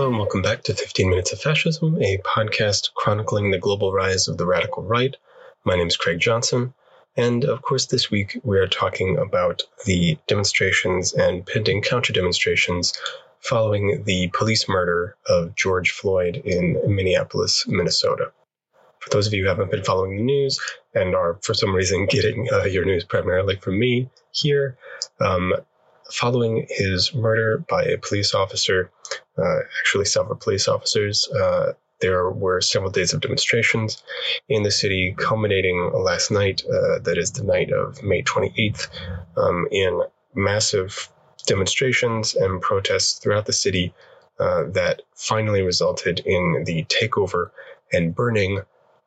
Hello and welcome back to 15 Minutes of Fascism, a podcast chronicling the global rise of the radical right. My name is Craig Johnson, and of course, this week we are talking about the demonstrations and pending counter demonstrations following the police murder of George Floyd in Minneapolis, Minnesota. For those of you who haven't been following the news and are for some reason getting uh, your news primarily from me here, um, following his murder by a police officer, actually several police officers, uh, there were several days of demonstrations in the city, culminating last night, uh, that is the night of May 28th, um, in massive demonstrations and protests throughout the city uh, that finally resulted in the takeover and burning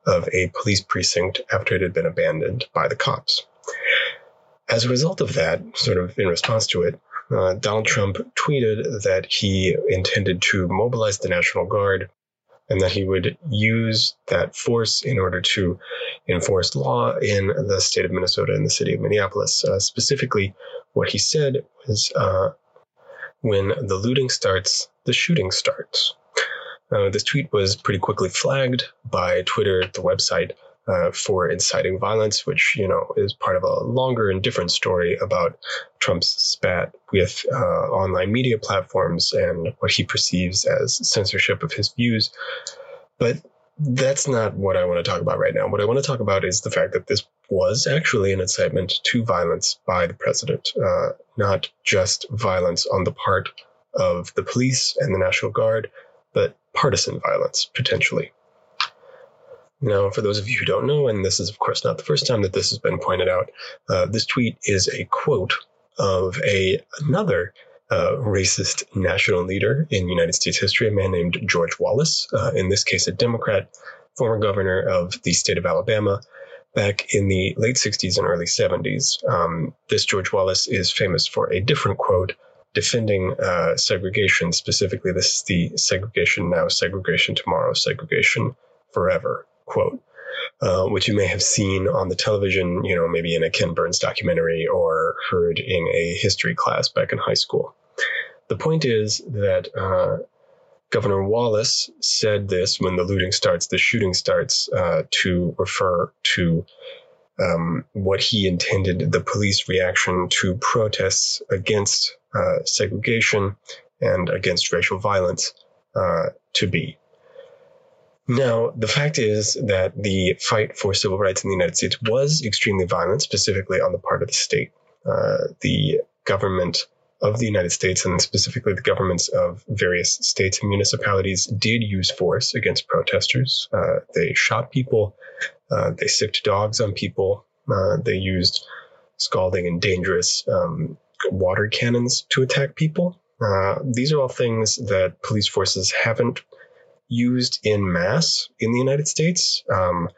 of a police precinct after it had been abandoned by the cops. As a result of that, sort of in response to it, uh, Donald Trump tweeted that he intended to mobilize the National Guard and that he would use that force in order to enforce law in the state of Minnesota and the city of Minneapolis. Uh, specifically, what he said was uh, when the looting starts, the shooting starts. Uh, this tweet was pretty quickly flagged by Twitter, the website, uh, for inciting violence, which you know is part of a longer and different story about Trump's spat with uh, online media platforms and what he perceives as censorship of his views. But that's not what I want to talk about right now. What I want to talk about is the fact that this was actually an incitement to violence by the president, uh, not just violence on the part of the police and the National Guard, but partisan violence potentially. Now, for those of you who don't know, and this is, of course, not the first time that this has been pointed out, uh, this tweet is a quote of a another uh, racist national leader in United States history, a man named George Wallace, uh, in this case, a Democrat, former governor of the state of Alabama, back in the late 60s and early 70s. Um, this George Wallace is famous for a different quote defending uh, segregation. Specifically, this is the segregation now, segregation tomorrow, segregation forever quote, uh, which you may have seen on the television, you know, maybe in a Ken Burns documentary or heard in a history class back in high school. The point is that uh, Governor Wallace said this when the looting starts, the shooting starts, uh, to refer to um, what he intended the police reaction to protests against uh, segregation and against racial violence uh, to be. Now, the fact is that the fight for civil rights in the United States was extremely violent, specifically on the part of the state. Uh, the government of the United States, and specifically the governments of various states and municipalities, did use force against protesters. Uh, they shot people, uh, they sicked dogs on people, uh, they used scalding and dangerous um, water cannons to attack people. Uh, these are all things that police forces haven't used in mass in the United States um,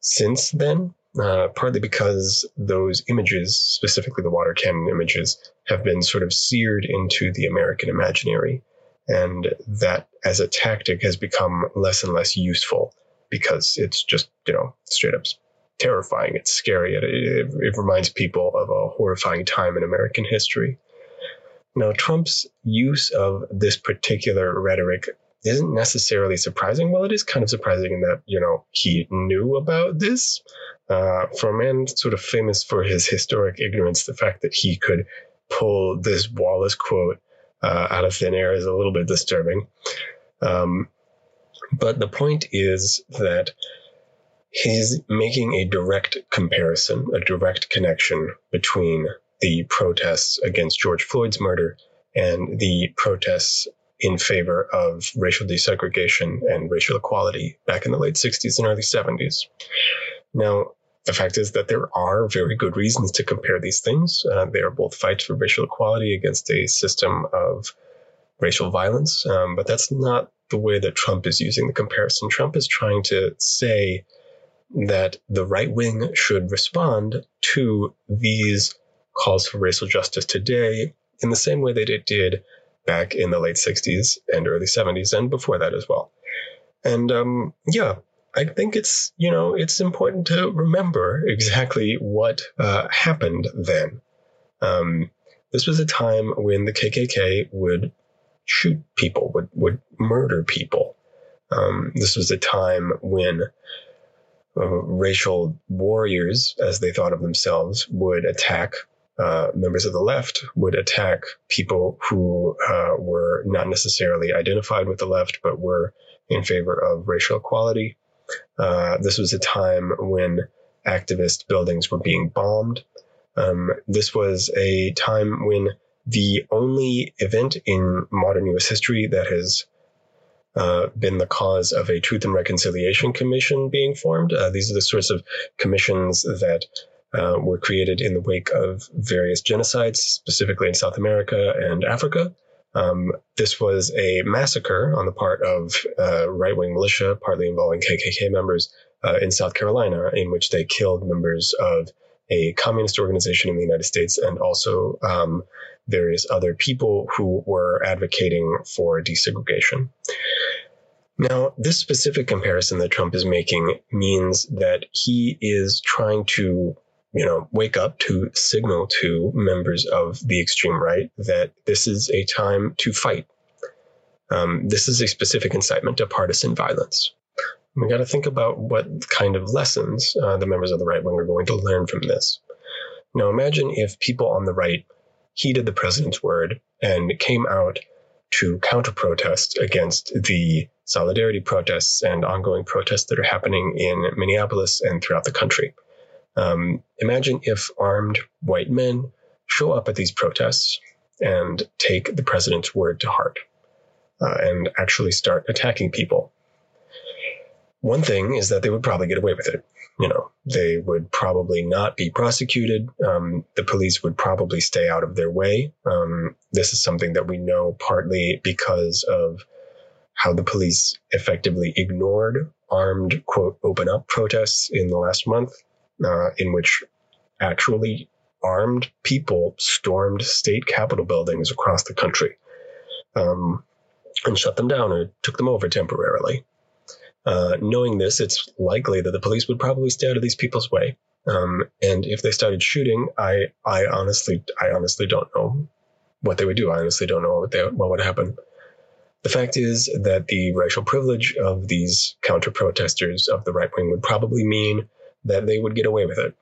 since then, uh, partly because those images, specifically the water cannon images, have been sort of seared into the American imaginary. And that as a tactic has become less and less useful because it's just, you know, straight up terrifying. It's scary. It, it, it reminds people of a horrifying time in American history. Now, Trump's use of this particular rhetoric isn't necessarily surprising. Well, it is kind of surprising in that, you know, he knew about this. Uh, for a man sort of famous for his historic ignorance, the fact that he could pull this Wallace quote uh, out of thin air is a little bit disturbing. Um, but the point is that he's making a direct comparison, a direct connection between the protests against George Floyd's murder and the protests in favor of racial desegregation and racial equality back in the late 60s and early 70s. Now, the fact is that there are very good reasons to compare these things. Uh, they are both fights for racial equality against a system of racial violence, um, but that's not the way that Trump is using the comparison. Trump is trying to say that the right wing should respond to these calls for racial justice today in the same way that it did back in the late 60s and early 70s and before that as well. And um, yeah, I think it's, you know, it's important to remember exactly what uh, happened then. Um, this was a time when the KKK would shoot people, would, would murder people. Um, this was a time when uh, racial warriors, as they thought of themselves, would attack uh, members of the left, would attack people who uh, were not necessarily identified with the left, but were in favor of racial equality. Uh, this was a time when activist buildings were being bombed. Um, this was a time when the only event in modern U.S. history that has uh, been the cause of a Truth and Reconciliation Commission being formed. Uh, these are the sorts of commissions that uh, were created in the wake of various genocides, specifically in South America and Africa. Um, this was a massacre on the part of uh, right wing militia, partly involving KKK members uh, in South Carolina, in which they killed members of a communist organization in the United States and also um, various other people who were advocating for desegregation. Now, this specific comparison that Trump is making means that he is trying to, you know, wake up to signal to members of the extreme right that this is a time to fight. Um, this is a specific incitement to partisan violence. We got to think about what kind of lessons uh, the members of the right wing are going to learn from this. Now, imagine if people on the right heeded the president's word and came out to counter protest against the solidarity protests and ongoing protests that are happening in Minneapolis and throughout the country. Um, imagine if armed white men show up at these protests and take the president's word to heart uh, and actually start attacking people. One thing is that they would probably get away with it you know, they would probably not be prosecuted. Um, the police would probably stay out of their way. Um, this is something that we know partly because of how the police effectively ignored armed, quote, open up protests in the last month, uh, in which actually armed people stormed state capitol buildings across the country um, and shut them down or took them over temporarily. Uh, knowing this, it's likely that the police would probably stay out of these people's way. Um, and if they started shooting, I, I honestly, I honestly don't know what they would do. I honestly don't know what, they, what would happen. The fact is that the racial privilege of these counter protesters of the right wing would probably mean that they would get away with it.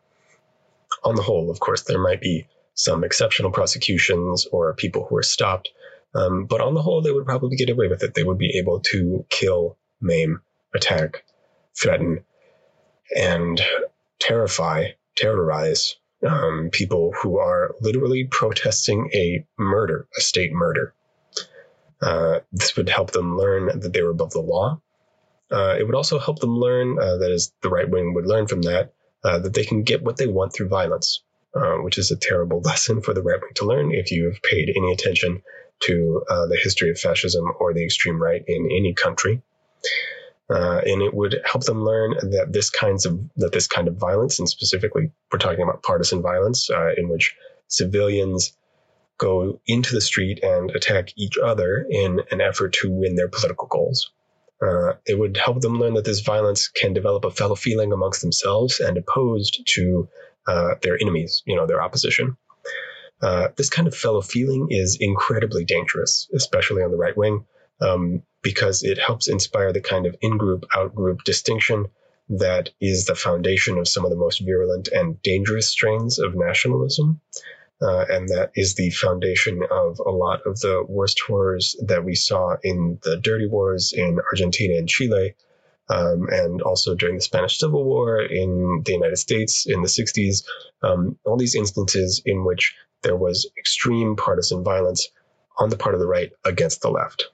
On the whole, of course, there might be some exceptional prosecutions or people who are stopped, um, but on the whole, they would probably get away with it. They would be able to kill, maim, attack, threaten, and terrify, terrorize um, people who are literally protesting a murder, a state murder. Uh, this would help them learn that they were above the law. Uh, it would also help them learn, uh, that is, the right wing would learn from that, uh, that they can get what they want through violence, uh, which is a terrible lesson for the right wing to learn if you have paid any attention to uh, the history of fascism or the extreme right in any country. Uh, and it would help them learn that this kinds of that this kind of violence, and specifically we're talking about partisan violence, in which civilians go into the street and attack each other in an effort to win their political goals. Uh, it would help them learn that this violence can develop a fellow feeling amongst themselves and opposed to uh, their enemies, you know, their opposition. Uh, this kind of fellow feeling is incredibly dangerous, especially on the right wing um, because it helps inspire the kind of in group, out group distinction that is the foundation of some of the most virulent and dangerous strains of nationalism. Uh, and that is the foundation of a lot of the worst horrors that we saw in the dirty wars in Argentina and Chile, um, and also during the Spanish Civil War in the United States in the 60s. Um, all these instances in which there was extreme partisan violence on the part of the right against the left.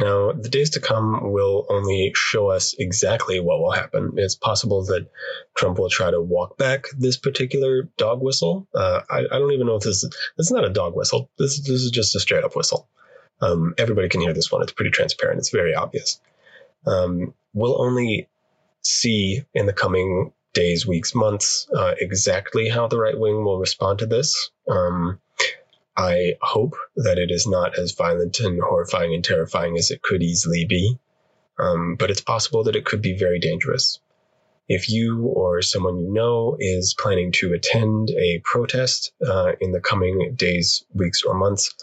Now, the days to come will only show us exactly what will happen. It's possible that Trump will try to walk back this particular dog whistle. Uh, I, I, don't even know if this is, this is not a dog whistle. This, this is just a straight up whistle. Um, everybody can hear this one. It's pretty transparent. It's very obvious. Um, we'll only see in the coming days, weeks, months uh, exactly how the right wing will respond to this. Um, I hope that it is not as violent and horrifying and terrifying as it could easily be. Um, but it's possible that it could be very dangerous. If you or someone you know is planning to attend a protest uh, in the coming days, weeks, or months,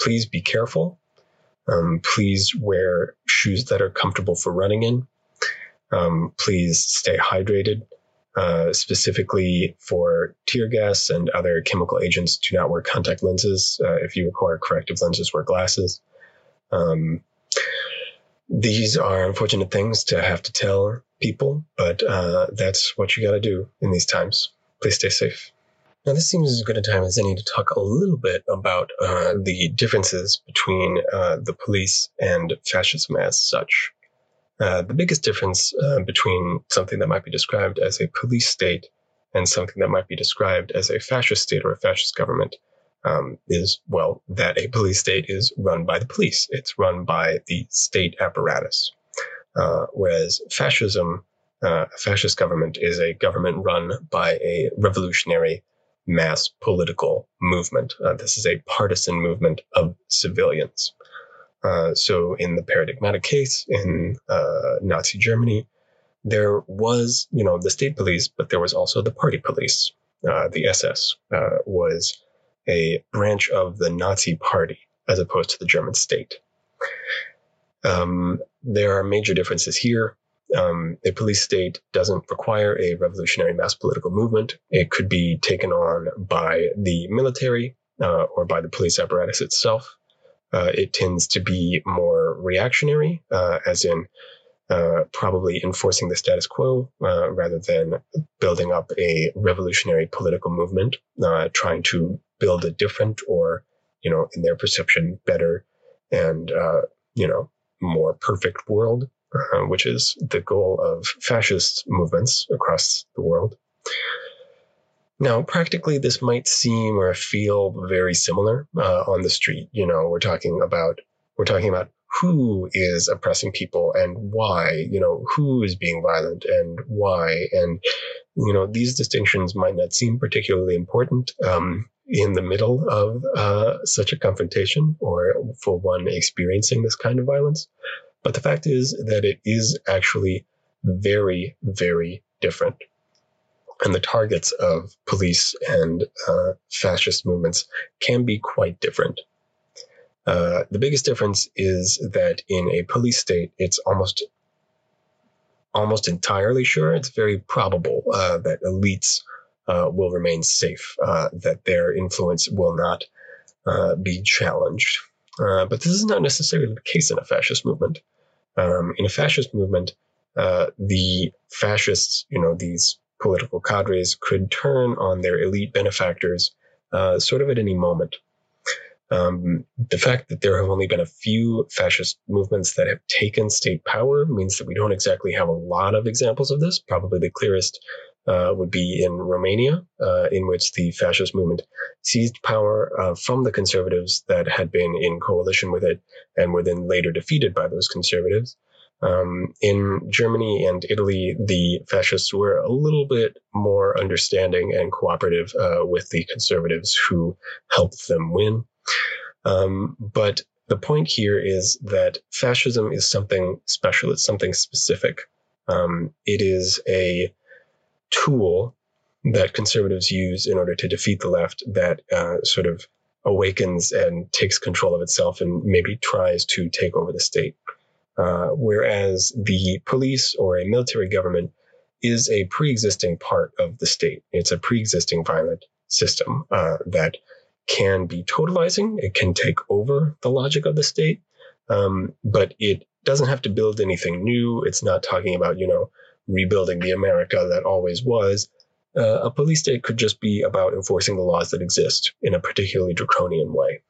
please be careful. Um, please wear shoes that are comfortable for running in. Um, please stay hydrated. Uh, specifically for tear gas and other chemical agents, do not wear contact lenses. Uh, if you require corrective lenses, wear glasses. Um, these are unfortunate things to have to tell people, but uh, that's what you got to do in these times. Please stay safe. Now, this seems as good a time as any to talk a little bit about uh, the differences between uh, the police and fascism as such. Uh, the biggest difference uh, between something that might be described as a police state and something that might be described as a fascist state or a fascist government um, is, well, that a police state is run by the police. It's run by the state apparatus. Uh, whereas fascism, uh, a fascist government, is a government run by a revolutionary mass political movement. Uh, this is a partisan movement of civilians. Uh, so, in the paradigmatic case in uh, Nazi Germany, there was, you know, the state police, but there was also the party police. Uh, the SS was a branch of the Nazi party as opposed to the German state. Um, there are major differences here. Um, a police state doesn't require a revolutionary mass political movement. It could be taken on by the military uh, or by the police apparatus itself. Uh, it tends to be more reactionary, uh, as in uh, probably enforcing the status quo uh, rather than building up a revolutionary political movement, uh, trying to build a different or, you know, in their perception, better and, uh, you know, more perfect world, which is the goal of fascist movements across the world. Now, practically, this might seem or feel very similar uh, on the street. You know, we're talking about we're talking about who is oppressing people and why. You know, who is being violent and why. And you know, these distinctions might not seem particularly important. Um, in the middle of uh, such a confrontation or for one experiencing this kind of violence. But the fact is that it is actually very, very different. And the targets of police and uh, fascist movements can be quite different. Uh, the biggest difference is that in a police state, it's almost almost entirely sure, it's very probable uh, that elites uh, will remain safe, uh, that their influence will not uh, be challenged. But this is not necessarily the case in a fascist movement. Um, in a fascist movement, uh, the fascists, you know, these political cadres could turn on their elite benefactors sort of at any moment. Um, the fact that there have only been a few fascist movements that have taken state power means that we don't exactly have a lot of examples of this. Probably the clearest uh, would be in Romania, uh, in which the fascist movement seized power uh, from the conservatives that had been in coalition with it and were then later defeated by those conservatives. Um, in Germany and Italy, the fascists were a little bit more understanding and cooperative uh, with the conservatives who helped them win. Um, but the point here is that fascism is something special. It's something specific. Um, it is a tool that conservatives use in order to defeat the left that uh, sort of awakens and takes control of itself and maybe tries to take over the state. Uh, whereas the police or a military government is a pre-existing part of the state. It's a pre-existing violent system uh, that can be totalizing. It can take over the logic of the state, um, but it doesn't have to build anything new. It's not talking about, you know, rebuilding the America that always was. Uh, a police state could just be about enforcing the laws that exist in a particularly draconian way.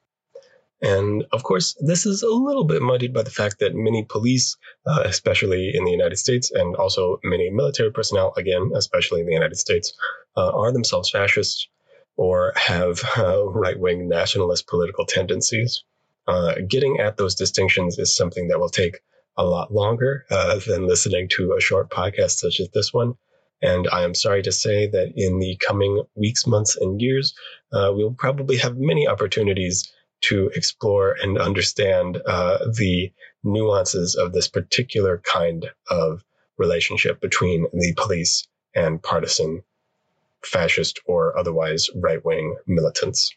And of course, this is a little bit muddied by the fact that many police, uh, especially in the United States, and also many military personnel, again, especially in the United States, uh, are themselves fascists or have uh, right wing nationalist political tendencies. Uh, getting at those distinctions is something that will take a lot longer uh, than listening to a short podcast such as this one. And I am sorry to say that in the coming weeks, months, and years, uh, we'll probably have many opportunities to explore and understand uh, the nuances of this particular kind of relationship between the police and partisan fascist or otherwise right wing militants.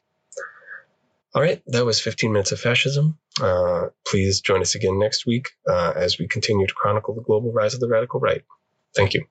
All right, that was 15 minutes of fascism. Uh, please join us again next week uh, as we continue to chronicle the global rise of the radical right. Thank you.